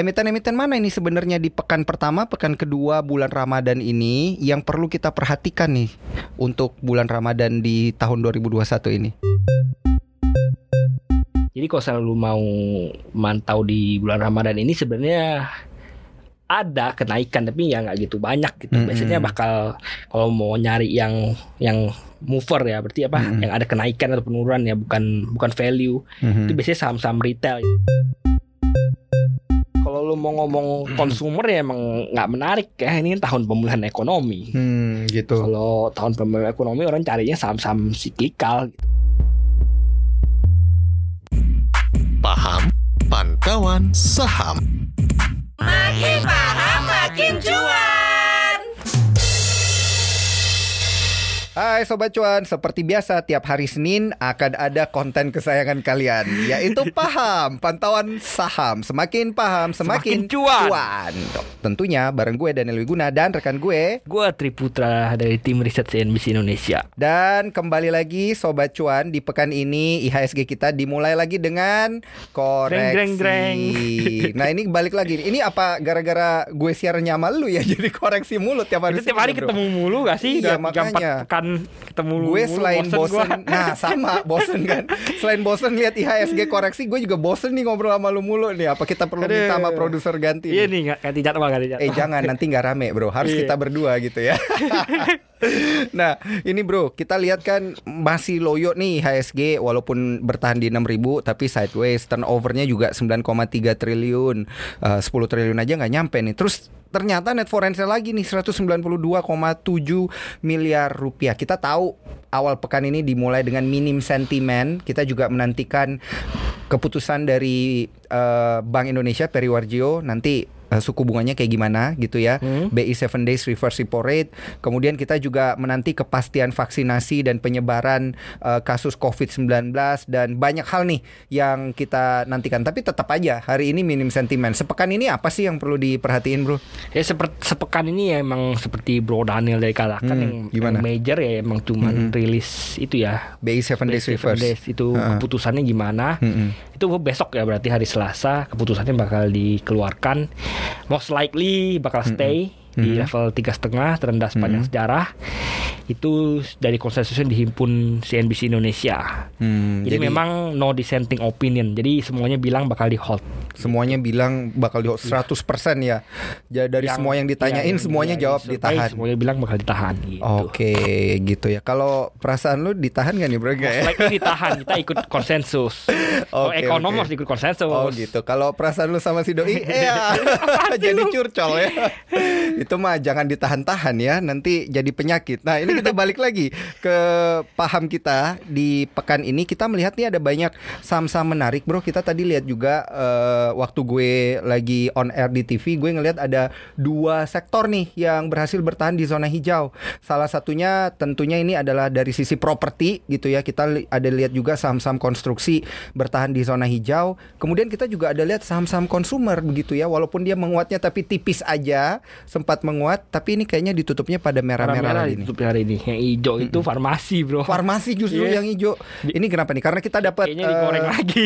emiten-emiten mana ini sebenarnya di pekan pertama, pekan kedua bulan Ramadan ini yang perlu kita perhatikan nih untuk bulan Ramadan di tahun 2021 ini? Jadi kalau selalu mau mantau di bulan Ramadan ini sebenarnya ada kenaikan tapi ya nggak gitu banyak gitu. Mm-mm. Biasanya bakal kalau mau nyari yang yang mover ya berarti apa? Mm-mm. Yang ada kenaikan atau penurunan ya bukan bukan value. Mhm. Itu biasanya saham-saham retail. Kalau lu mau ngomong konsumer ya emang nggak menarik ya ini tahun pemulihan ekonomi. Hmm, gitu. Kalau tahun pemulihan ekonomi orang carinya saham-saham siklikal gitu. Paham Pantauan Saham Makin paham makin cuan. Hai Sobat Cuan, seperti biasa tiap hari Senin akan ada konten kesayangan kalian Yaitu Paham, Pantauan Saham Semakin paham, semakin, Semakin cuan. Tentunya bareng gue Daniel Wiguna dan rekan gue Gue Triputra dari tim riset CNBC Indonesia. Dan kembali lagi Sobat Cuan di pekan ini IHSG kita dimulai lagi dengan koreksi Greng, greng, Nah ini balik lagi Ini apa gara-gara gue siarannya sama lu ya Jadi koreksi mulut tiap hari Itu tiap hari bro? ketemu mulu gak sih? Iya, tiga, makanya. pekan ketemu mulu. gue selain bosen, gua. nah sama bosen kan selain bosen lihat IHSG koreksi gue juga bosen nih ngobrol sama lu mulu nih apa kita perlu Aduh. minta sama produser ganti Iya nih? nggak- ganti jadwal, ganti jadwal. eh jangan nanti nggak rame bro harus Iya. kita berdua gitu ya nah ini bro kita lihat kan masih loyo nih IHSG walaupun bertahan di 6000 tapi sideways turnovernya juga 9,3 triliun Eh, 10 triliun aja nggak nyampe nih terus ternyata net foreign sale lagi nih 192,7 miliar rupiah. Kita tahu awal pekan ini dimulai dengan minim sentimen. Kita juga menantikan keputusan dari eh, Bank Indonesia Peri Warjio nanti eh, suku bunganya kayak gimana gitu ya. Hmm. BI 7 days reverse repo rate. Kemudian kita juga menanti kepastian vaksinasi dan penyebaran eh, kasus COVID-19 dan banyak hal nih yang kita nantikan. Tapi tetap aja hari ini minim sentimen. Sepekan ini apa sih yang perlu diperhatiin, Bro? Ya seperti sepekan ini ya emang seperti Bro Daniel dari katakan Hmm, yang, gimana? yang major ya emang cuman rilis itu ya. BI 7 days reverse. days itu Heeh. keputusannya gimana? Mm-mm. Itu besok ya berarti hari Selasa keputusannya bakal dikeluarkan. Most likely bakal stay di Mm-mm. level tiga setengah terendah sepanjang sejarah. Itu dari konsensus yang dihimpun CNBC Indonesia. Hmm, Jadi, memang no dissenting opinion. Jadi semuanya bilang bakal di hold. semuanya bilang bakal di 100% ya. Ja- dari semua yang ditanyain yang- semuanya yang jawab disurvey, ditahan. Semuanya bilang bakal ditahan gitu. Oke, gitu ya. Kalau perasaan lu ditahan gak nih, Bro? Ya? Most ditahan, kita ikut konsensus. Kalau Oke, ekonom harus ikut konsensus. Oh gitu. Kalau perasaan lu sama si doi, iya. jadi curcol ya. Itu mah jangan ditahan-tahan ya, nanti jadi penyakit. Nah ini kita balik lagi ke paham kita di pekan ini. Kita melihat nih ada banyak saham-saham menarik, bro. Kita tadi lihat juga eh, waktu gue lagi on air di TV, gue ngelihat ada dua sektor nih yang berhasil bertahan di zona hijau. Salah satunya tentunya ini adalah dari sisi properti gitu ya. Kita li- ada lihat juga saham-saham konstruksi bertahan di zona hijau. Kemudian kita juga ada lihat saham-saham konsumer begitu ya. Walaupun dia menguatnya tapi tipis aja, sempat menguat, tapi ini kayaknya ditutupnya pada merah-merah nih. ditutup hari ini. Yang hijau itu farmasi, Bro. Farmasi justru Iya. yang hijau. Ini kenapa nih? Karena kita dapat Kayaknya digoreng eh, lagi.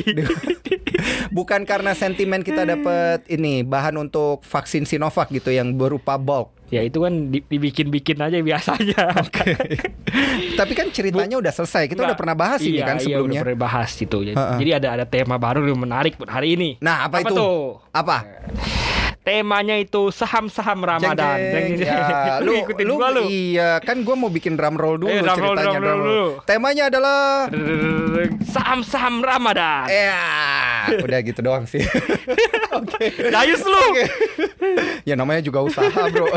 bukan karena sentimen kita dapat ini bahan untuk vaksin Sinovac gitu yang berupa bulk. ya itu kan di- dibikin-bikin aja biasanya. Tapi kan ceritanya udah selesai. Kita udah Nggak, pernah bahas ini iya, kan Iya, sebelumnya. udah pernah bahas gitu. Jadi, Ha-ha. jadi ada ada tema baru yang menarik buat hari ini. Nah, apa, itu? tuh? Apa? Temanya itu saham-saham Ramadan. Jeng, jeng. Jeng, Ya, lu lu, ikutin lu, gua lu. Iya, kan gue mau bikin drum roll dulu Ayo, drum roll, ceritanya. drum roll dulu. Temanya adalah Saham-saham Ramadan. Ya, udah gitu doang sih. Oke. Dayus lu. Oke. ya namanya juga usaha, Bro.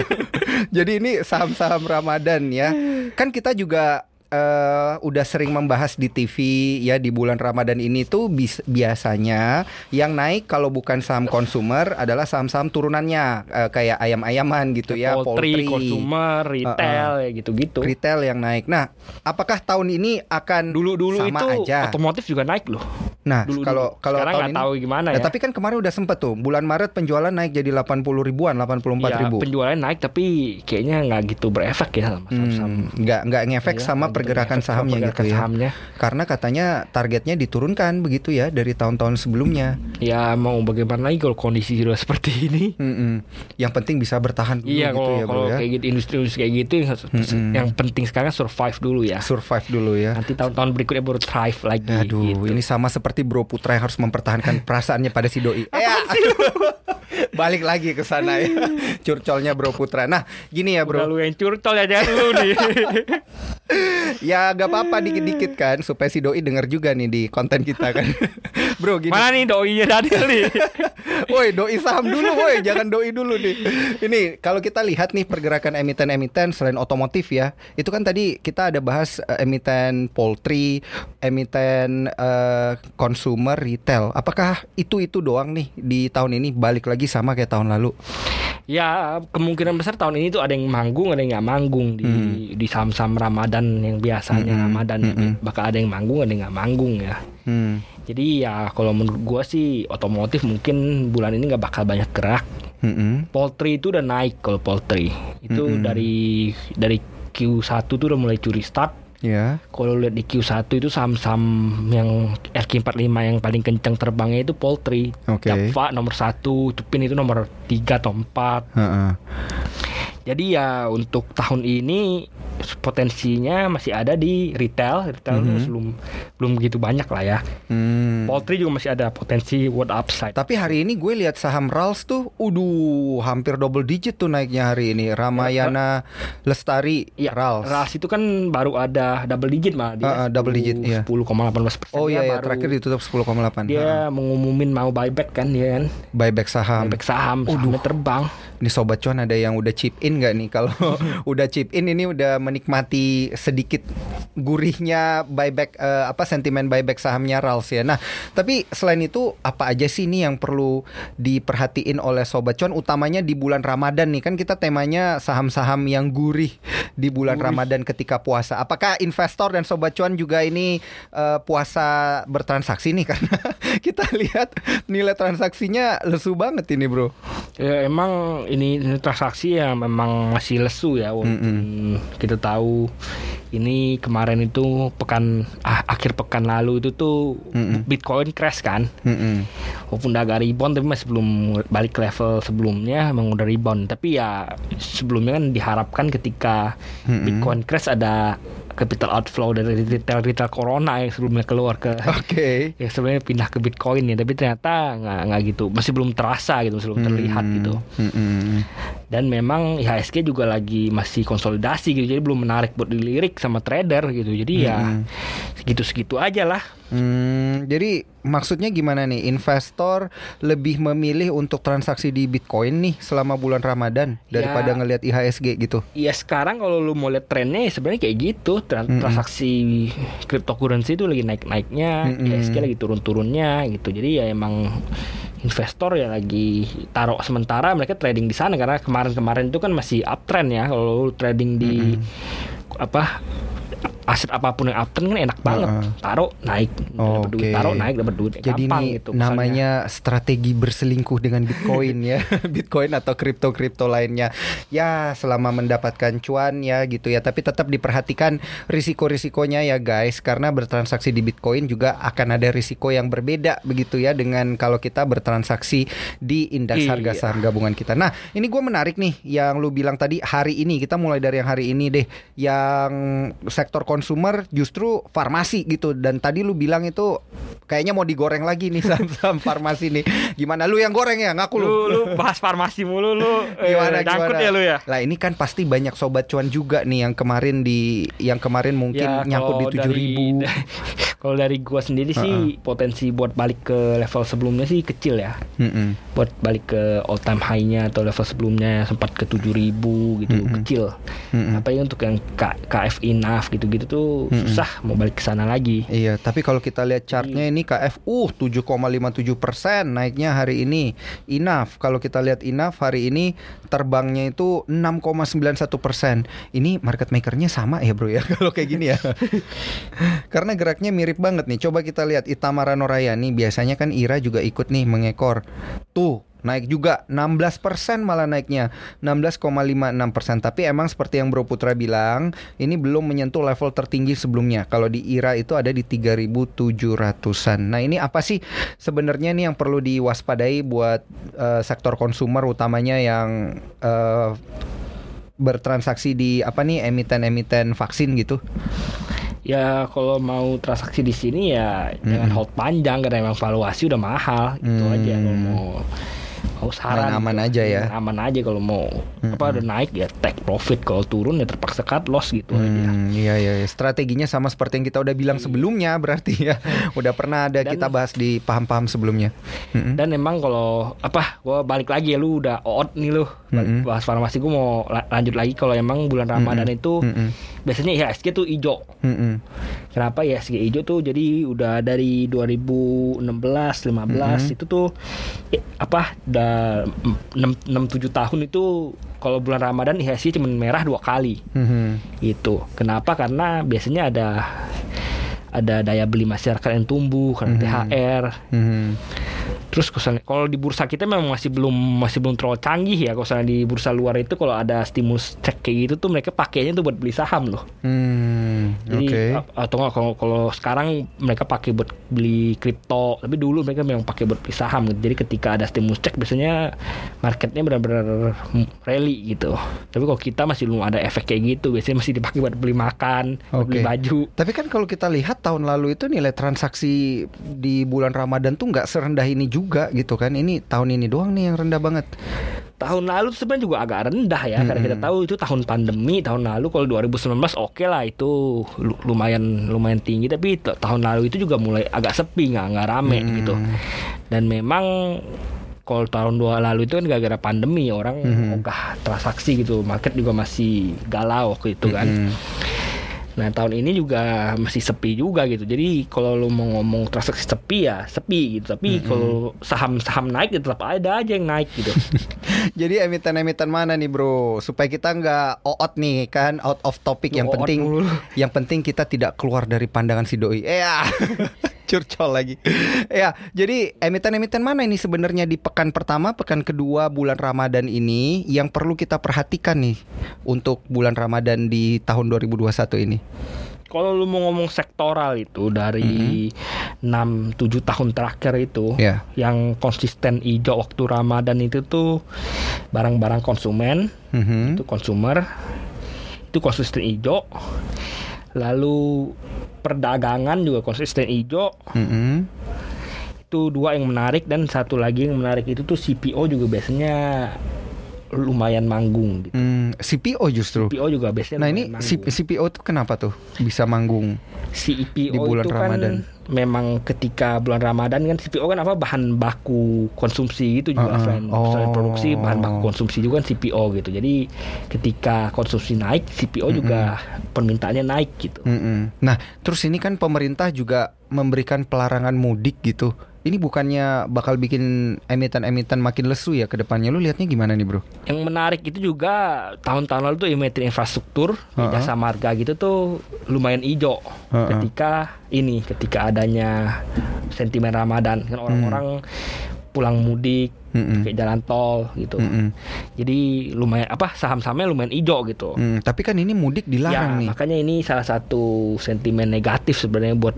Jadi ini saham-saham Ramadan ya. Kan kita juga eh, udah sering membahas di TV ya di bulan Ramadan ini tuh bis- biasanya yang naik kalau bukan saham konsumer adalah saham-saham turunannya eh, kayak ayam-ayaman gitu ya, poultry, consumer, retail, ya gitu-gitu. retail yang naik. Nah, apakah tahun ini akan Dulu-dulu sama itu aja? otomotif juga naik loh. Nah, Dulu, kalau dulu. kalau sekarang tahun ini tahu gimana Nah, ya. tapi kan kemarin udah sempet tuh bulan Maret penjualan naik jadi 80 ribuan, 84 ya, ribu. penjualan naik tapi kayaknya nggak gitu berefek ya sama. Hmm, nggak nggak ngefek Iya, sama pergerakan sahamnya pergerakan gitu ya. sahamnya. Karena katanya targetnya diturunkan begitu ya dari tahun-tahun sebelumnya. Ya mau bagaimana lagi kalau kondisi sudah seperti ini. Mm-mm. Yang penting bisa bertahan dulu Iya gitu kalau ya bro kalau ya. kayak gitu industri-industri kayak gitu yang, yang penting sekarang survive dulu ya. Survive dulu ya. Nanti tahun-tahun berikutnya baru thrive lagi. Aduh, gitu. ini sama seperti Bro Putra yang harus mempertahankan perasaannya pada si doi. Ya. Balik lagi ke sana ya. Curcolnya Bro Putra. Nah, gini ya, Udah Bro. lu yang curcol ya jangan lu nih. Ya gak apa-apa dikit-dikit kan supaya si doi denger juga nih di konten kita kan. Bro, gini. Mana nih doinya Daniel nih? Woi, doi saham dulu, woi, jangan doi dulu nih. Ini kalau kita lihat nih pergerakan emiten-emiten selain otomotif ya, itu kan tadi kita ada bahas eh, emiten poultry, emiten eh, consumer retail. Apakah itu itu doang nih di tahun ini balik lagi sama kayak tahun lalu? ya kemungkinan besar tahun ini tuh ada yang manggung ada yang nggak manggung di di saham-saham Ramadan yang biasanya Hmm, Ramadan hmm. bakal ada yang manggung ada yang nggak manggung ya. Hmm. Jadi ya kalau menurut gua sih otomotif mungkin bulan ini nggak bakal banyak gerak. Mm-mm. Poultry itu udah naik kalau poultry. Itu Mm-mm. dari dari Q1 tuh udah mulai curi start. Ya. Kalau lihat di Q1 itu saham-saham yang RQ45 yang paling kencang terbangnya itu poultry. Oke. Java nomor satu, Tupin itu nomor 3 atau 4. Heeh. Jadi ya untuk tahun ini potensinya masih ada di retail. Retail Mhm. belum belum begitu banyak lah ya. Hmm. Poultry juga masih ada potensi world upside. Tapi hari ini gue lihat saham Rals tuh, uduh, hampir double digit tuh naiknya hari ini. Ramayana Lestari Ya, Rals. RAS itu kan baru ada double digit malah dia. Ah, ah, double digit, iya. 10,18 persen. Oh iya, iya baru- terakhir ditutup 10,8. Dia mengumumin mau buyback kan dia kan. Buyback saham. Buyback saham, sahamnya terbang. Ini sobat cuan ada yang udah chip in nggak nih? Kalau udah chip in ini udah menikmati sedikit gurihnya buyback eh, apa sentimen buyback sahamnya Rals ya. Nah, tapi selain itu apa aja sih nih yang perlu diperhatiin oleh sobat cuan utamanya di bulan Ramadan nih kan kita temanya saham-saham yang gurih di bulan Ramadan ketika puasa. Apakah investor dan sobat cuan juga ini eh, puasa bertransaksi nih karena kita lihat nilai transaksinya lesu banget ini, Bro. Ya emang ini, ini transaksi yang memang masih lesu ya walaupun kita tahu ini kemarin itu pekan ah, akhir pekan lalu itu tuh Mm-mm. Bitcoin crash kan Mm-mm. walaupun udah agak rebound tapi masih belum balik ke level sebelumnya emang udah rebound tapi ya sebelumnya kan diharapkan ketika Mm-mm. Bitcoin crash ada capital outflow dari retail retail corona yang sebelumnya keluar ke Oke. yang sebelumnya pindah ke Bitcoin ya tapi ternyata nggak nggak gitu masih belum terasa gitu masih belum terlihat Hmm. gitu Mm-mm. Dan memang IHSG juga lagi masih konsolidasi gitu. Jadi belum menarik buat dilirik sama trader gitu. Jadi ya Mm-mm. segitu-segitu aja lah Hmm, jadi maksudnya gimana nih? Investor lebih memilih untuk transaksi di Bitcoin nih selama bulan Ramadan daripada Ya. ngelihat IHSG gitu. ya sekarang kalau lu mau lihat trennya ya sebenarnya kayak gitu Tran- Mm-mm. transaksi cryptocurrency itu lagi naik-naiknya Mm-mm. IHSG lagi turun-turunnya gitu jadi ya emang investor ya lagi taruh sementara mereka trading di sana karena kemarin-kemarin itu kan masih uptrend ya kalau lu trading di apa aset apa pun yang uptrend kan enak banget Heeh. taruh naik dapat duit Oke. taruh naik dapat duit Jadi gampang ini gitu namanya strategi berselingkuh dengan Bitcoin ya, Bitcoin atau kripto-kripto lainnya. Ya selama mendapatkan cuan ya gitu ya, tapi tetap diperhatikan risiko-risikonya ya guys, karena bertransaksi di Bitcoin juga akan ada risiko yang berbeda begitu ya dengan kalau kita bertransaksi di indeks Iya. harga saham gabungan kita. Nah ini gue menarik nih yang lu bilang tadi hari ini kita mulai dari yang hari ini deh, yang sektor konsumer justru farmasi gitu dan tadi lu bilang itu kayaknya mau digoreng lagi nih saham-saham farmasi nih. Gimana lu yang goreng ya? Ngaku lu. lu lu bahas farmasi mulu lu eh, Gimana nyangkut gimana? ya lu ya Lah ini kan pasti banyak sobat cuan juga nih yang kemarin di yang kemarin mungkin Ya, nyangkut di tujuh ribu. Kalau dari gua sendiri sih potensi buat balik ke level sebelumnya sih kecil ya. Buat balik ke all time high-nya atau level sebelumnya sempat ke 7000 gitu Mm-mm. kecil. Mm-mm. Apalagi untuk yang K- KFI NAF gitu-gitu tuh Mm-mm. susah mau balik ke sana lagi. Iya, tapi kalau kita lihat chartnya ini KF uh 7,57 persen naiknya hari ini. Enough kalau kita lihat Enough hari ini terbangnya itu 6,91 persen. Ini market makernya sama ya bro ya kalau kayak gini ya. Karena geraknya mirip banget nih. Coba kita lihat Itamara Norayani biasanya kan Ira juga ikut nih mengekor. Tuh, naik juga 16% malah naiknya 16,56% tapi emang seperti yang Bro Putra bilang ini belum menyentuh level tertinggi sebelumnya kalau di IRA itu ada di 3.700an nah ini apa sih sebenarnya nih yang perlu diwaspadai buat uh, sektor konsumer utamanya yang uh, bertransaksi di apa nih emiten-emiten vaksin gitu ya kalau mau transaksi di sini ya hmm. jangan hold panjang karena emang valuasi udah mahal gitu hmm. aja kalau mau mau saran Main aman gitu. aja ya aman aja kalau mau hmm. apa udah naik ya take profit kalau turun ya terpaksa cut loss gitu hmm, aja iya, iya iya strateginya sama seperti yang kita udah bilang sebelumnya berarti ya udah pernah ada dan, kita bahas di paham-paham sebelumnya hmm. dan emang kalau apa gua balik lagi ya lu udah out nih lu hmm. bahas farmasi gua mau lanjut lagi kalau emang bulan Ramadan hmm. itu hmm. biasanya IHSG tuh hijau hmm. kenapa IHSG hijau tuh jadi udah dari 2016 15 hmm. itu tuh eh, apa udah 6 7 tahun itu kalau bulan Ramadan IHSG cuma merah dua kali. Mm-hmm. Gitu. Kenapa? Karena biasanya ada ada daya beli masyarakat yang tumbuh karena mm-hmm. THR. Mm-hmm. Terus kalau di bursa kita memang masih belum masih belum terlalu canggih ya. Kalau di bursa luar itu kalau ada stimulus cek kayak gitu tuh mereka pakainya tuh buat beli saham loh. Hmm, Jadi okay. atau nggak kalau kalau sekarang mereka pakai buat beli kripto. Tapi dulu mereka memang pakai buat beli saham. Gitu. Jadi ketika ada stimulus cek biasanya marketnya benar-benar rally gitu. Tapi kalau kita masih belum ada efek kayak gitu. Biasanya masih dipakai buat beli makan, okay. beli baju. Tapi kan kalau kita lihat tahun lalu itu nilai transaksi di bulan Ramadan tuh nggak serendah ini juga gitu kan. Ini tahun ini doang nih yang rendah banget. Tahun lalu sebenarnya juga agak rendah ya hmm. karena kita tahu itu tahun pandemi tahun lalu kalau 2019 oke okay lah itu lumayan lumayan tinggi tapi tahun lalu itu juga mulai agak sepi nggak nggak rame hmm. gitu. Dan memang kalau tahun dua lalu itu kan gara-gara pandemi orang mm -hmm. transaksi gitu market juga masih galau gitu kan mm -hmm. Nah tahun ini juga masih sepi juga gitu. Jadi kalau lu mau ngomong transaksi sepi ya sepi gitu. Tapi mm -hmm. kalau saham-saham naik ya tetap ada aja yang naik gitu. Jadi emiten-emiten mana nih bro? Supaya kita nggak out nih kan out of topic. Yang penting, yang penting kita tidak keluar dari pandangan si doi. Eh ya. curcol lagi. ya, jadi emiten-emiten mana ini sebenarnya di pekan pertama, pekan kedua bulan Ramadan ini yang perlu kita perhatikan nih untuk bulan Ramadan di tahun 2021 ini? Kalau lu mau ngomong sektoral itu dari mm -hmm. 6 7 tahun terakhir itu yeah. yang konsisten hijau waktu Ramadan itu tuh barang-barang konsumen, mm -hmm. itu konsumer itu konsisten hijau lalu perdagangan juga konsisten hijau mm -hmm. itu dua yang menarik dan satu lagi yang menarik itu tuh CPO juga biasanya lumayan manggung gitu. Hmm, CPO justru. CPO juga biasanya. Nah ini manggung. CPO tuh kenapa tuh bisa manggung? CPO di bulan itu kan Ramadan. kan memang ketika bulan Ramadan kan CPO kan apa bahan baku konsumsi gitu juga uh -uh. selain, oh. selain produksi bahan baku konsumsi juga kan CPO gitu. Jadi ketika konsumsi naik CPO mm -hmm. juga permintaannya naik gitu. Mm -hmm. Nah terus ini kan pemerintah juga memberikan pelarangan mudik gitu ini bukannya bakal bikin emiten-emiten makin lesu ya ke depannya. Lu lihatnya gimana nih, Bro? Yang menarik itu juga tahun-tahun lalu tuh emiten infrastruktur, uh -huh. jasa marga gitu tuh lumayan hijau uh -huh. ketika ini ketika adanya sentimen Ramadan kan orang-orang hmm pulang mudik mm kayak jalan tol gitu. Mm-mm. Jadi lumayan apa saham-sahamnya lumayan hijau gitu. Mm, tapi kan ini mudik dilarang ya, nih. Makanya ini salah satu sentimen negatif sebenarnya buat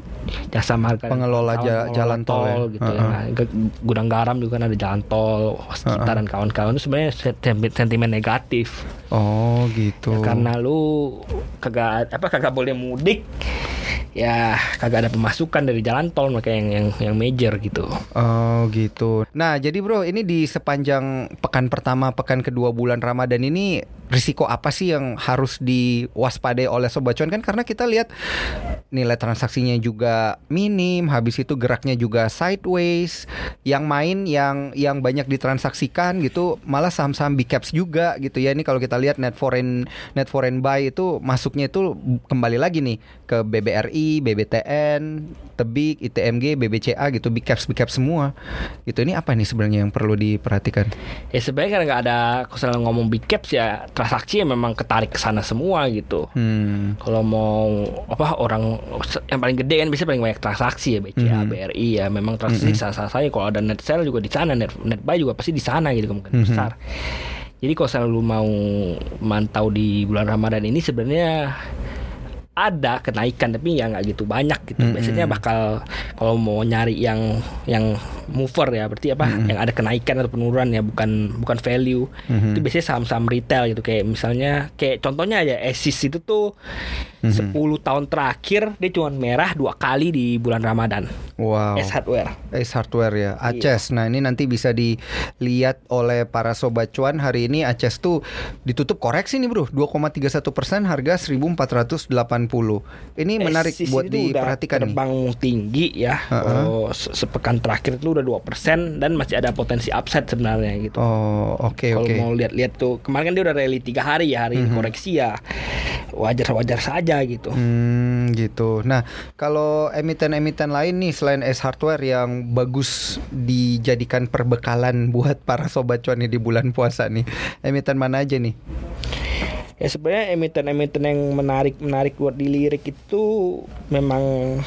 jasa marga pengelola ja- jalan tol, tol ya. gitu uh-huh. ya. Gudang garam juga kan ada jalan tol sekitar uh-huh. kawan-kawan itu sebenarnya sentimen negatif. Oh gitu. Ya, karena lu kagak apa kagak boleh mudik ya kagak ada pemasukan dari jalan tol makanya yang yang yang major gitu. Oh gitu. Nah jadi bro ini di sepanjang pekan pertama pekan kedua bulan Ramadan ini risiko apa sih yang harus diwaspadai oleh sobat cuan kan karena kita lihat nilai transaksinya juga minim habis itu geraknya juga sideways yang main yang yang banyak ditransaksikan gitu malah saham-saham big caps juga gitu ya ini kalau kita lihat net foreign net foreign buy itu masuknya itu kembali lagi nih ke BBRI BBTN, Tebik, ITMG, BBCA gitu, big caps big caps semua. Gitu ini apa nih sebenarnya yang perlu diperhatikan? Ya sebenarnya kan nggak ada kalau ngomong big caps ya transaksi yang memang ketarik ke sana semua gitu. Hmm. Kalau mau apa orang yang paling gede kan biasanya paling banyak transaksi ya BCA, Mhm. BRI ya memang transaksi sah-sah saja. Kalau ada net sell juga di sana, net net buy juga pasti di sana gitu kemungkinan Mhm. besar. Jadi kalau selalu mau mantau di bulan Ramadan ini sebenarnya ada kenaikan tapi ya nggak gitu banyak gitu. Mhm. Biasanya bakal kalau mau nyari yang yang mover ya berarti apa Mhm. yang ada kenaikan atau penurunan ya bukan bukan value. Mhm. Itu biasanya saham-saham retail gitu kayak misalnya kayak contohnya aja Esis itu tuh Mhm. 10 tahun terakhir dia cuma merah dua kali di bulan Ramadan. Wow. S Hardware. Ace Hardware ya, Iya. Aces. Nah ini nanti bisa dilihat oleh para sobat cuan hari ini Aces tuh ditutup koreksi nih bro, 2,31 persen harga 1480. Ini menarik Esis buat diperhatikan nih. terbang tinggi ya. Ha-ha. Oh, se- sepekan terakhir itu udah 2% dan masih ada potensi upside sebenarnya gitu. Oh oke Kalau oke. mau lihat-lihat tuh kemarin kan dia udah rally tiga hari ya hari ini koreksi ya wajar-wajar saja gitu. Hmm gitu. Nah kalau emiten-emiten lain nih selain S Hardware yang bagus dijadikan perbekalan buat para sobat cuan di bulan puasa nih, emiten mana aja nih? Ya sebenarnya emiten-emiten yang menarik-menarik buat dilirik itu memang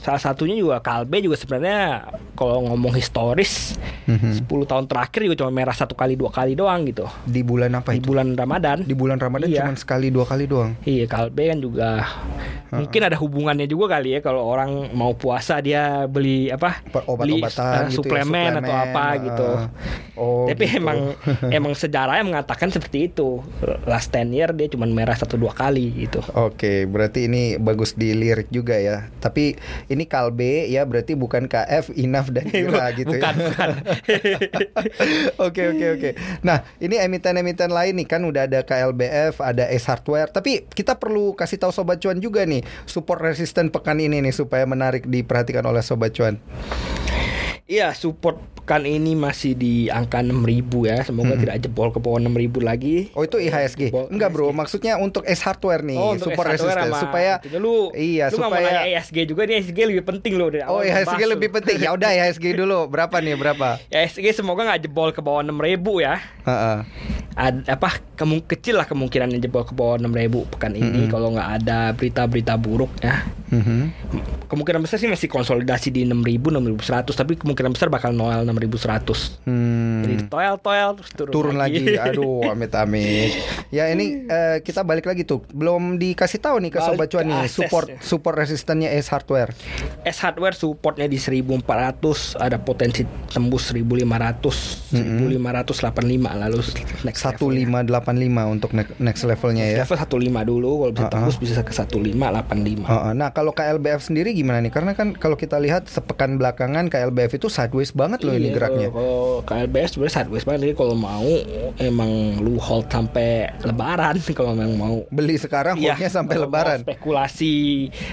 salah satunya juga Kalbe juga sebenarnya kalau ngomong historis Mhm. 10 tahun terakhir juga cuma merah satu kali dua kali doang gitu Di bulan apa di itu? bulan Ramadan. Di bulan Ramadan Iya. cuma sekali dua kali doang. Iya Kalbe kan juga mungkin ada hubungannya juga kali ya kalau orang mau puasa dia beli apa Per- beli obat-obatan eh, gitu ya, suplemen atau suplemen, apa gitu. uh, oh, Tapi gitu. emang emang sejarahnya mengatakan seperti itu. Last 10 year dia cuma merah satu dua kali gitu. Oke, berarti ini bagus dilirik juga ya. Tapi ini Kalbe ya, berarti bukan KF, Inaf dan Ira gitu bukan, ya. bukan. Oke, oke, oke. Nah, ini emiten-emiten lain nih kan udah ada KLBF, ada S Hardware. Tapi kita perlu kasih tahu sobat cuan juga nih, support resisten pekan ini nih supaya menarik diperhatikan oleh sobat cuan. Iya, support pekan ini masih di angka 6000 ya. Semoga tidak jebol ke bawah 6000 lagi. Oh, itu IHSG. Jebol Enggak, Bro. IHSG. Maksudnya untuk S Hardware nih, Oh, support S1 resisten sama supaya lu Iya, lu supaya ESG juga nih ESG lebih penting loh dari Oh, IHSG lebih penting. Ya udah IHSG dulu. Berapa nih? Berapa? ESG semoga nggak jebol ke bawah 6000 ya. Heeh. Ad, apa kemung kecil lah kemungkinan jebol ke bawah 6000 pekan ini kalau nggak ada berita-berita buruk ya. Mhm. Kemungkinan besar sih masih konsolidasi di 6000 6100 tapi kemungkinan besar bakal noel 6100. Hmm. Jadi toel toel terus turun, turun lagi. Aduh, amit amit. Ya ini eh, kita balik lagi tuh. Belum dikasih tahu nih ke sobat cuan nih support ya. support resistennya S Hardware. S hardware supportnya di 1400 ada potensi tembus 1500 1585 lalu next levelnya. 1585 untuk ne- next levelnya ya. level 15 dulu kalau bisa Uh-uh. tembus bisa ke 1585 Heeh. Nah kalau KLBF sendiri gimana nih? Karena kan kalau kita lihat sepekan belakangan KLBF itu sideways banget loh ini Iya, geraknya. Kalau KLBS sebenarnya sideways banget jadi kalau mau emang lu hold sampai lebaran kalau memang mau Beli sekarang Iya, holdnya sampai kalau mau lebaran. Spekulasi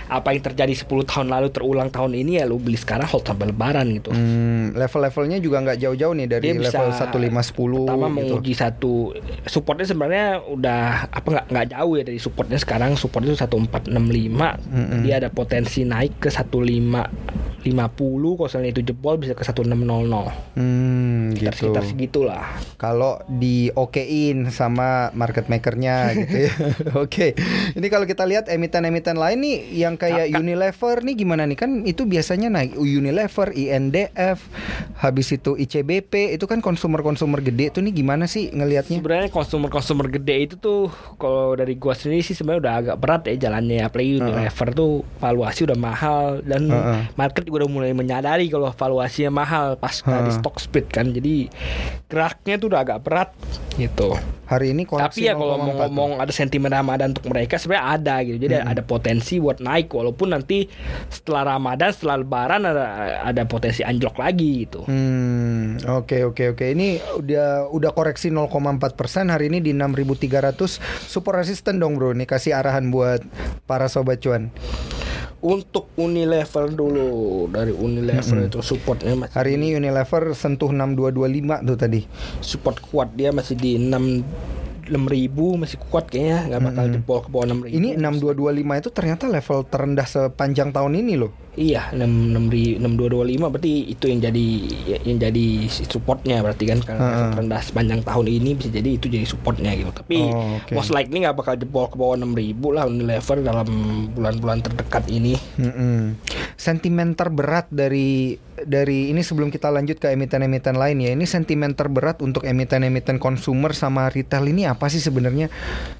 apa yang terjadi 10 tahun lalu terulang tahun ini ya lu beli sekarang hold sampai lebaran gitu. Hmm, level-levelnya juga nggak jauh-jauh nih dari Dia level 1510 pertama gitu. menguji satu supportnya sebenarnya udah apa nggak nggak jauh ya dari supportnya sekarang. Support itu 1465 dia ada potensi naik ke 1550 kalau misalnya itu jebol bisa ke 1600 Hmm, sekitar, gitu. sekitar segitulah. Kalau di okein sama market makernya gitu ya. Oke. Ini kalau kita lihat emiten-emiten lain nih yang kayak Kakak. Unilever nih gimana nih? Kan itu biasanya naik. Unilever, INDF, habis itu ICBP itu kan konsumer-konsumer gede. Tuh nih gimana sih sebenarnya konsumer-konsumer gede itu tuh kalau dari gua sendiri sih sebenarnya udah agak berat ya jalannya. Apalagi Unilever tuh valuasi udah mahal. Dan Heeh. market juga udah mulai menyadari kalau valuasinya mahal pas di Heeh. stock split kan. Jadi geraknya tuh udah agak berat gitu Hari ini koleksi tapi ya kalau 0,4 mau ngomong ada sentimen Ramadan untuk mereka sebenarnya ada gitu jadi ada potensi buat naik walaupun nanti setelah Ramadan setelah Lebaran ada ada potensi anjlok lagi gitu Hmm, oke oke oke. Ini udah udah koreksi 0,4 persen hari ini di 6.300. Support resisten dong bro. Nih kasih arahan buat para sobat cuan. Untuk Unilever dulu. Dari Unilever itu supportnya masih Hari ini Unilever sentuh 6225 tuh tadi. support kuat dia masih di 6 6000 masih kuat kayaknya. Nggak bakal jebol ke bawah 6000 Ini 6225 itu ternyata level terendah sepanjang tahun ini loh. Iya, 6 6225 berarti itu yang jadi yang jadi supportnya berarti kan karena Heeh. terendah sepanjang tahun ini bisa jadi itu jadi supportnya gitu. Tapi Oh, oke. most likely nggak bakal jebol ke bawah 6000 lah Unilever dalam bulan-bulan terdekat ini. Mm-mm. Sentimen terberat dari dari ini sebelum kita lanjut ke emiten-emiten lain ya. Ini sentimen terberat untuk emiten-emiten konsumer sama retail ini apa sih sebenarnya?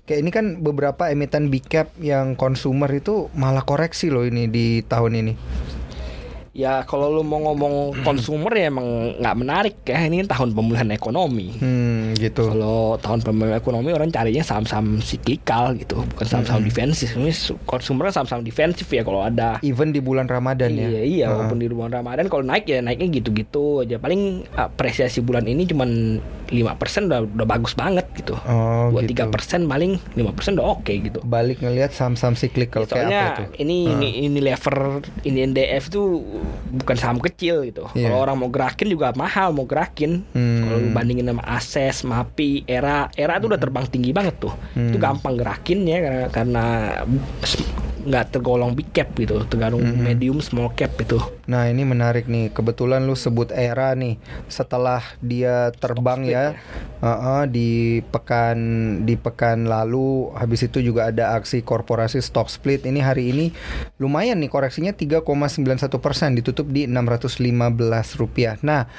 Kayak ini kan beberapa emiten big cap yang konsumer itu malah koreksi loh ini di tahun ini. Ya kalau lu mau ngomong konsumer ya emang nggak menarik ya ini tahun pemulihan ekonomi. Hmm, gitu. Kalau tahun pemulihan ekonomi orang carinya saham-saham siklikal gitu, bukan saham-saham defensif. Ini su- konsumer saham-saham defensif ya kalau ada. Even di bulan Ramadan ya. Iya, iya, Heeh. walaupun di bulan Ramadan kalau naik ya naiknya gitu-gitu aja. Paling apresiasi bulan ini cuman 5% udah udah bagus banget gitu. Oh, Buat gitu. 3% paling 5% udah oke gitu. Balik ngelihat saham-saham cyclical kayak apa Soalnya itu? ini ini ini lever ini NDF itu bukan saham kecil gitu. Iya. Kalau orang mau gerakin juga mahal mau gerakin. Hmm. Kalau lu bandingin sama Ases, Mapi, Era, Era tuh udah terbang tinggi banget tuh. Hmm. Itu gampang gerakin ya karena karena nggak tergolong big cap gitu, tergolong Hmm. medium small cap itu. Nah ini menarik nih. Kebetulan lu sebut era nih. Setelah dia terbang split ya, Heeh, di pekan di pekan lalu, habis itu juga ada aksi korporasi stock split. Ini hari ini lumayan nih koreksinya 3,91 persen, ditutup di 615 rupiah. Nah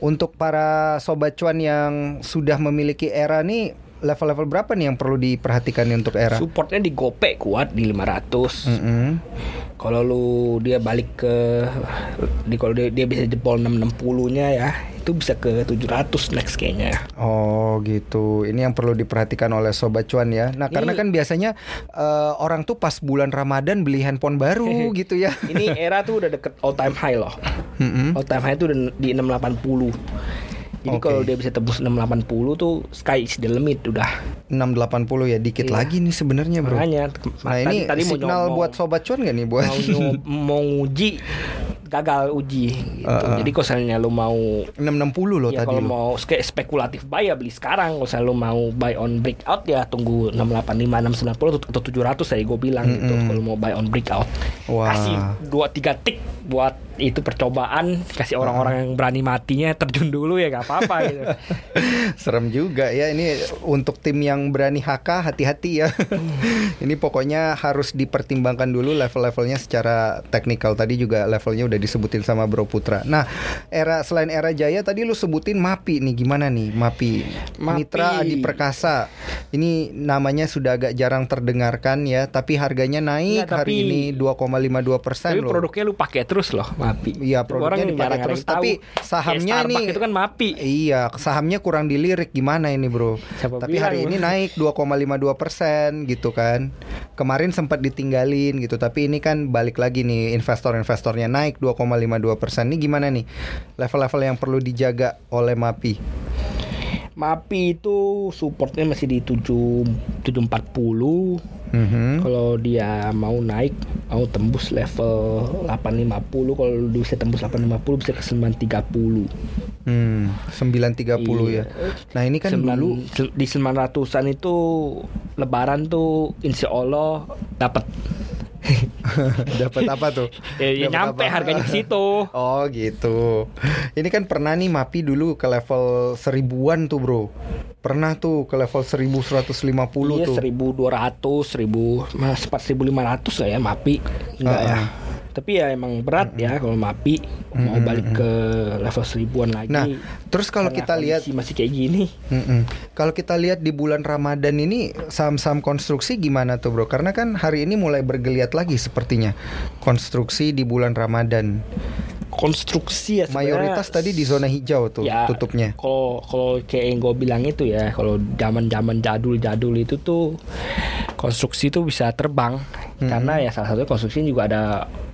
untuk para sobat cuan yang sudah memiliki era nih level-level berapa nih yang perlu diperhatikan nih untuk era? Supportnya di GoPay kuat di 500. Mm-mm. Kalau lu dia balik ke di kalau dia, dia bisa jebol 660-nya ya, itu bisa ke 700 next kayaknya. Oh gitu. Ini yang perlu diperhatikan oleh sobat cuan ya. Nah karena Ini- kan biasanya eh, orang tuh pas bulan Ramadan beli handphone baru gitu ya. Ini era tuh udah deket all time high loh. Mm-mm. All time high itu udah di 680. Jadi Oke. kalau dia bisa tembus 680 tuh sky is the limit udah. 680 ya dikit Iya. lagi nih sebenarnya bro. Makanya Nah ini mau signal nyom- buat sobat cuan gak nih buat? mau nyob- mau nguji gagal uji gitu. Uh-uh. Jadi kalau misalnya lu mau 660 loh ya tadi kalau mau spekulatif buy ya beli sekarang. Kalau misalnya lu mau buy on breakout ya tunggu 685 690 atau 700 saya gue bilang gitu. Mm-mm. Kalau mau buy on breakout. Wah. Kasih 2 3 tik buat itu percobaan, kasih orang-orang yang berani matinya terjun dulu ya gak apa-apa gitu. Serem juga ya ini untuk tim yang berani HK hati-hati ya. ini pokoknya harus dipertimbangkan dulu level-levelnya secara teknikal tadi juga levelnya udah disebutin sama Bro Putra. Nah, era selain era Jaya tadi lu sebutin Mapi nih gimana nih Mapi? Mapi. Mitra Adi Perkasa. Ini namanya sudah agak jarang terdengarkan ya, tapi harganya naik Nggak, hari tapi- ini 2,52 persen Tapi loh. produknya lu pakai terus loh, Mapi. Iya, produknya orang dipakai terus, tahu. tapi sahamnya nih- itu kan Mapi. Iya, sahamnya kurang dilirik gimana ini bro? Siapa Tapi bilang, hari ini naik 2,52 persen gitu kan. Kemarin sempat ditinggalin gitu, tapi ini kan balik lagi nih investor-investornya naik 2,52 persen. Ini gimana nih level-level yang perlu dijaga oleh Mapi? Mapi itu supportnya masih di 7 740. Mhm. Kalau dia mau naik, mau tembus level 850, kalau bisa tembus 850 bisa ke 930. Hmm, 930 ya. Iya. Nah ini kan Sembilan- dulu sel- di 900-an itu lebaran tuh insya Allah dapat dapat apa tuh? ya, ya nyampe apa? harganya ke situ. Oh gitu. Ini kan pernah nih Mapi dulu ke level seribuan tuh bro. Pernah tuh ke level 1150 Iya tuh. 1200, 1000, mas 4500 lah ya Mapi. Enggak ya. Ah, ah. Tapi ya emang berat ya kalau Mapi mau balik ke level seribuan lagi. Nah, terus kalau kita lihat masih kayak gini. Kalau kita lihat di bulan Ramadan ini saham-saham konstruksi gimana tuh bro? Karena kan hari ini mulai bergeliat lagi sepertinya konstruksi di bulan Ramadan. Konstruksi ya Mayoritas tadi di zona hijau tuh ya, tutupnya. Kalau kalau kayak yang gue bilang itu ya, kalau zaman-zaman jadul-jadul itu tuh konstruksi itu bisa terbang karena ya salah satu konstruksi juga ada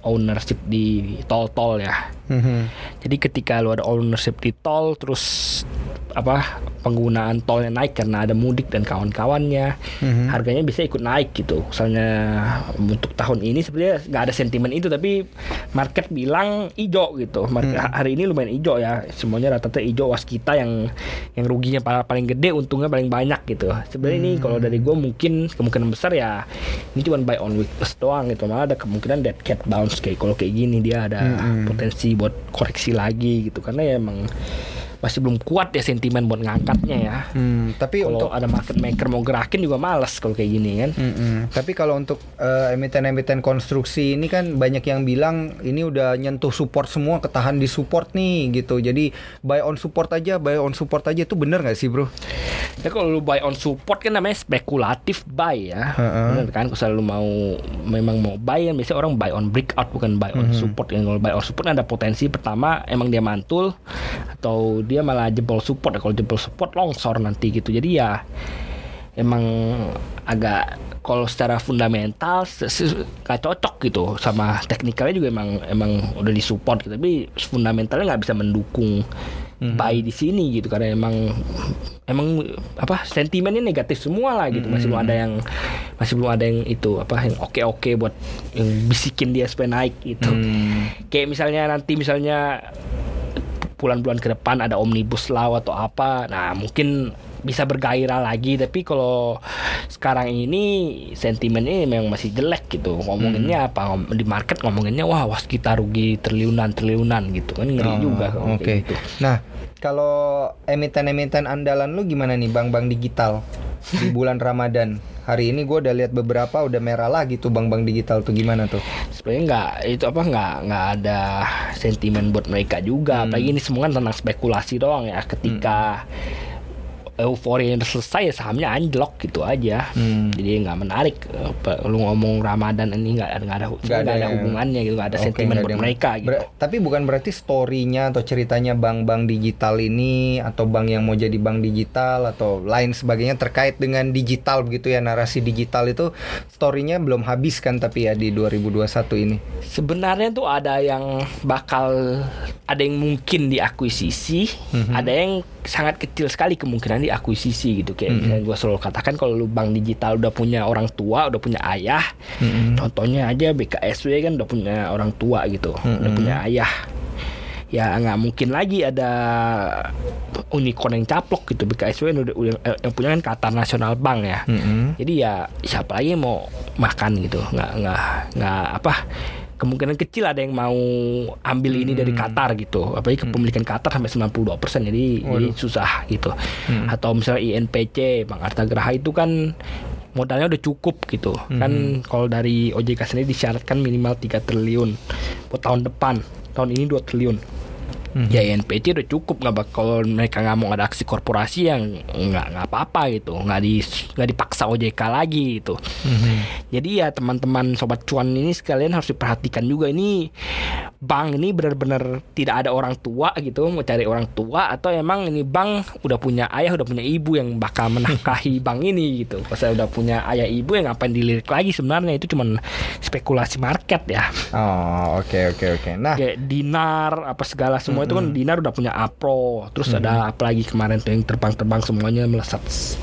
ownership di tol-tol ya. Mhm. Jadi ketika lu ada ownership di tol terus apa penggunaan tolnya naik karena ada mudik dan kawan-kawannya Mhm. harganya bisa ikut naik gitu misalnya untuk tahun ini sebenarnya nggak ada sentimen itu tapi market bilang ijo gitu Market, Hmm. hari ini lumayan ijo ya semuanya rata-rata ijo waskita yang yang ruginya pa- paling gede untungnya paling banyak gitu sebenarnya ini kalau dari gue mungkin kemungkinan besar ya ini cuma buy on weakness doang gitu. Malah ada kemungkinan dead cat bounce kayak kalau kayak gini dia ada Hmm, potensi buat koreksi lagi gitu. Karena ya emang masih belum kuat ya sentimen buat ngangkatnya ya Hmm, tapi kalau untuk ada market maker mau gerakin juga males kalau kayak gini kan Mm-mm. Tapi kalau untuk eh, emiten-emiten konstruksi ini kan banyak yang bilang ini udah nyentuh support semua, ketahan di support nih gitu. Jadi buy on support aja, buy on support aja itu bener nggak sih bro? Ya kalau lu buy on support kan namanya spekulatif buy ya. Heeh. Bener kan kalau lu mau memang mau buy kan biasanya orang buy on breakout bukan buy on support. Yang kalau buy on support ada potensi pertama emang dia mantul atau dia malah jebol support. Ya, Kalau jebol support longsor nanti gitu. Jadi ya emang agak kalau secara fundamental nggak cocok gitu. Sama teknikalnya juga emang emang udah disupport gitu. tapi fundamentalnya nggak bisa mendukung buy di sini gitu. Karena emang emang apa sentimennya negatif semua lah gitu. Masih belum ada yang masih belum ada yang itu apa yang oke oke buat yang bisikin dia supaya naik gitu. Kayak misalnya nanti misalnya bulan-bulan ke depan ada omnibus law atau apa. Nah mungkin bisa bergairah lagi tapi kalau sekarang ini sentimennya memang masih jelek gitu. Ngomonginnya apa? Ngom- di market ngomonginnya wah was kita rugi triliunan triliunan gitu. Kan ngeri Oh, juga Oke. kayak gitu. Nah, kalau emiten-emiten andalan lu gimana nih bank-bank digital di bulan Ramadan? Hari ini gue udah lihat beberapa udah merah lagi tuh bank-bank digital tuh gimana tuh? sebenarnya nggak itu apa nggak nggak ada sentimen buat mereka juga apalagi ini semua kan tentang spekulasi doang ya ketika euforia yang selesai ya sahamnya anjlok gitu aja Hmm. jadi nggak menarik Apa, lu ngomong Ramadan ini nggak nggak ada nggak ada, yang- hubungannya gitu nggak ada Oke, sentimen buat ada mereka gitu Ber- tapi bukan berarti storynya atau ceritanya bank-bank digital ini atau bank yang mau jadi bank digital atau lain sebagainya terkait dengan digital begitu ya narasi digital itu storynya belum habis kan tapi ya di 2021 ini. Sebenarnya tuh ada yang bakal ada yang mungkin diakuisisi, ada yang sangat kecil sekali kemungkinan diakuisisi gitu. Kayak misalnya gue selalu katakan kalau lu bank digital udah punya orang tua, udah punya ayah. Contohnya aja BKSW kan udah punya orang tua gitu, udah punya ayah. Ya nggak mungkin lagi ada unicorn yang caplok gitu BKSW yang, udah, udah- yang punya kan Qatar National Bank ya. Jadi ya siapa lagi yang mau makan gitu, nggak nggak nggak apa kemungkinan kecil ada yang mau ambil ini dari Qatar gitu. Apalagi kepemilikan Qatar sampai 92%. Jadi jadi susah gitu. Atau misalnya INPC, Bang Arta Graha itu kan modalnya udah cukup gitu. Kan kalau dari OJK sendiri disyaratkan minimal 3 triliun buat tahun depan. Tahun ini 2 triliun. Ya INPC udah cukup nggak bak- kalau mereka nggak mau ada aksi korporasi yang nggak nggak apa-apa gitu. Nggak di nggak dipaksa OJK lagi gitu. Jadi ya teman-teman sobat cuan ini sekalian harus diperhatikan juga ini bank ini benar-benar tidak ada orang tua gitu mau cari orang tua atau emang ini bank udah punya ayah udah punya ibu yang bakal menafkahi bank ini gitu. Pas saya udah punya ayah ibu yang ngapain dilirik lagi sebenarnya? Itu cuman spekulasi market ya. Oh, oke oke oke. Nah, kayak dinar apa segala semua itu kan dinar udah punya apro terus ada apalagi kemarin tuh yang terbang-terbang semuanya melesat. S-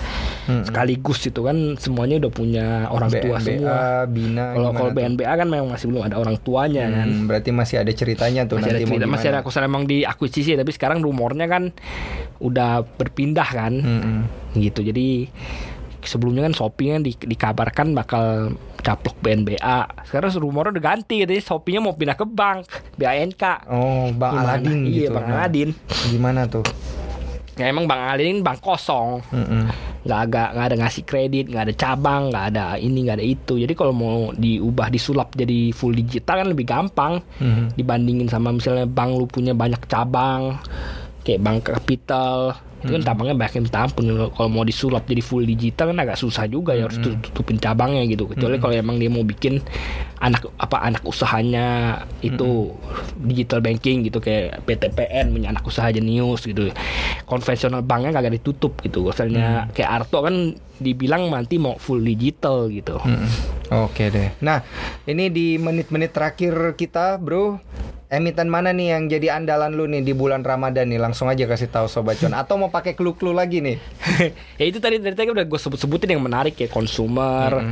sekaligus itu kan semuanya udah punya orang tua BNBA, semua. Bina kalau kalau? BNBA kan memang masih belum ada orang tuanya kan. Hmm, berarti masih ada ceritanya tuh masih ada nanti mau cerita, masih ada gimana. kalau emang diakuisisi tapi sekarang rumornya kan udah berpindah kan. Mm-mm. gitu jadi sebelumnya kan Shopee kan di- dikabarkan bakal caplok BNBA sekarang rumornya udah ganti jadi Shopee-nya mau pindah ke bank BANK Oh, Bang Gimana? Aladin iya gitu. Bang Nah, Aladin Gimana tuh? ya emang Bang Aladin bank kosong Mm-mm. nggak agak nggak ada ngasih kredit nggak ada cabang nggak ada ini nggak ada itu jadi kalau mau diubah disulap jadi full digital kan lebih gampang Mhm. dibandingin sama misalnya bank lu punya banyak cabang kayak bank kapital itu kan cabangnya banyak yang minta ampun kalau mau disulap jadi full digital kan agak susah juga ya harus tutup- tutupin cabangnya gitu. Kecuali kalau emang dia mau bikin anak apa anak usahanya itu digital banking gitu kayak PTPN punya anak usaha jenius gitu. Konvensional banknya kagak ditutup gitu. Misalnya kayak Arto kan dibilang nanti mau full digital gitu. Oke deh. Nah, ini di menit-menit terakhir kita, Bro. Emiten mana nih yang jadi andalan lu nih di bulan Ramadan nih? Langsung aja kasih tahu sobat cuan. Atau mau pakai clue-clue lagi nih? ya itu tadi dari tadi udah gue sebut-sebutin yang menarik ya konsumer.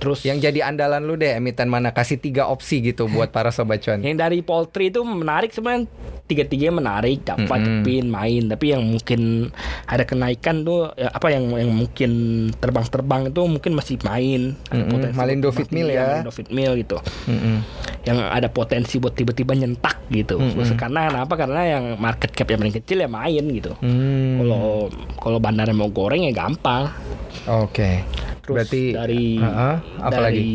Terus Yang jadi andalan lu deh emiten mana? Kasih tiga opsi gitu buat para sobat cuan. yang dari poultry itu menarik sebenarnya tiga-tiganya menarik dapat Mm-mm. pin main tapi yang mungkin ada kenaikan tuh ya, apa yang yang mungkin terbang-terbang itu mungkin masih main ada potensi Malindo Fit Meal iya, ya. Malindo Fit Meal gitu Mm-mm. Yang ada potensi buat tiba-tiba nyentak gitu Mm-mm. karena kenapa karena yang market cap yang paling kecil ya main gitu Hmm. kalau kalau bandara mau goreng ya gampang Oke. Terus Berarti dari Heeh, apa dari lagi?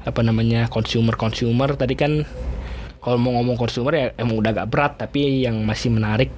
apa namanya consumer consumer tadi kan kalau mau ngomong consumer ya emang udah agak berat tapi yang masih menarik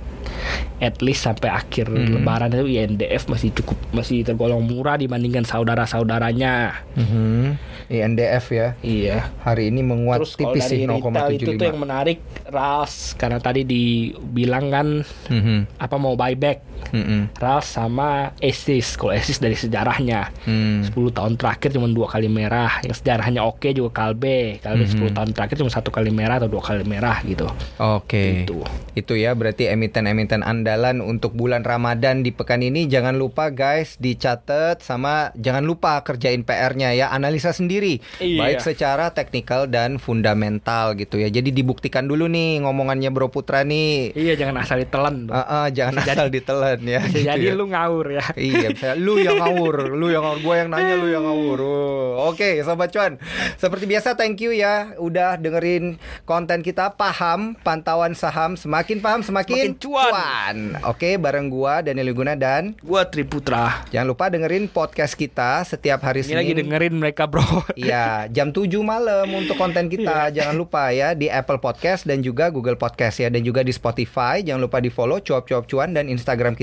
at least sampai akhir Hmm. lebaran itu INDF masih cukup masih tergolong murah dibandingkan saudara-saudaranya. Mhm. INDF ya. Iya. Hari ini menguat Terus tipis sih dari retail itu tuh yang 0,75. menarik RAS karena tadi dibilang kan Mhm. apa mau buyback Mhm. RAS sama ASIS. Kalau ASIS dari sejarahnya Hmm. 10 tahun terakhir cuma dua kali merah yang sejarahnya oke juga Kalbe Kalbe Mhm. 10 tahun terakhir cuma satu kali merah atau dua kali merah gitu Oke. Itu. Itu ya berarti emiten-emiten andalan untuk bulan Ramadan di pekan ini jangan lupa guys dicatat sama jangan lupa kerjain PR-nya ya analisa sendiri Iya. baik secara teknikal dan fundamental gitu ya. Jadi dibuktikan dulu nih ngomongannya Bro Putra nih. iya jangan asal ditelan. Ah, ah, jangan asal ditelan ya. Bisa gitu jadi ya. lu ngawur ya Iya, lu yang ngawur, lu yang ngawur, gue yang nanya, lu yang ngawur. Oh, Oke, sobat cuan. Seperti biasa, thank you ya, udah dengerin konten kita. Paham, pantauan saham, semakin paham semakin, Semakin cuan. Oke, bareng gua Daniel Guna dan gua Triputra jangan lupa dengerin podcast kita setiap hari ini lagi Senin. dengerin mereka bro Iya, jam 7 malam untuk konten kita. Jangan lupa ya di Apple Podcast dan juga Google Podcast ya dan juga di Spotify. Jangan lupa di follow cuap cuap cuan dan Instagram kita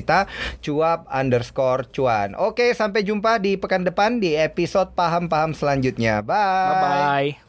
cuap underscore cuan. Oke, sampai jumpa di pekan depan di episode paham paham selanjutnya. Bye. bye bye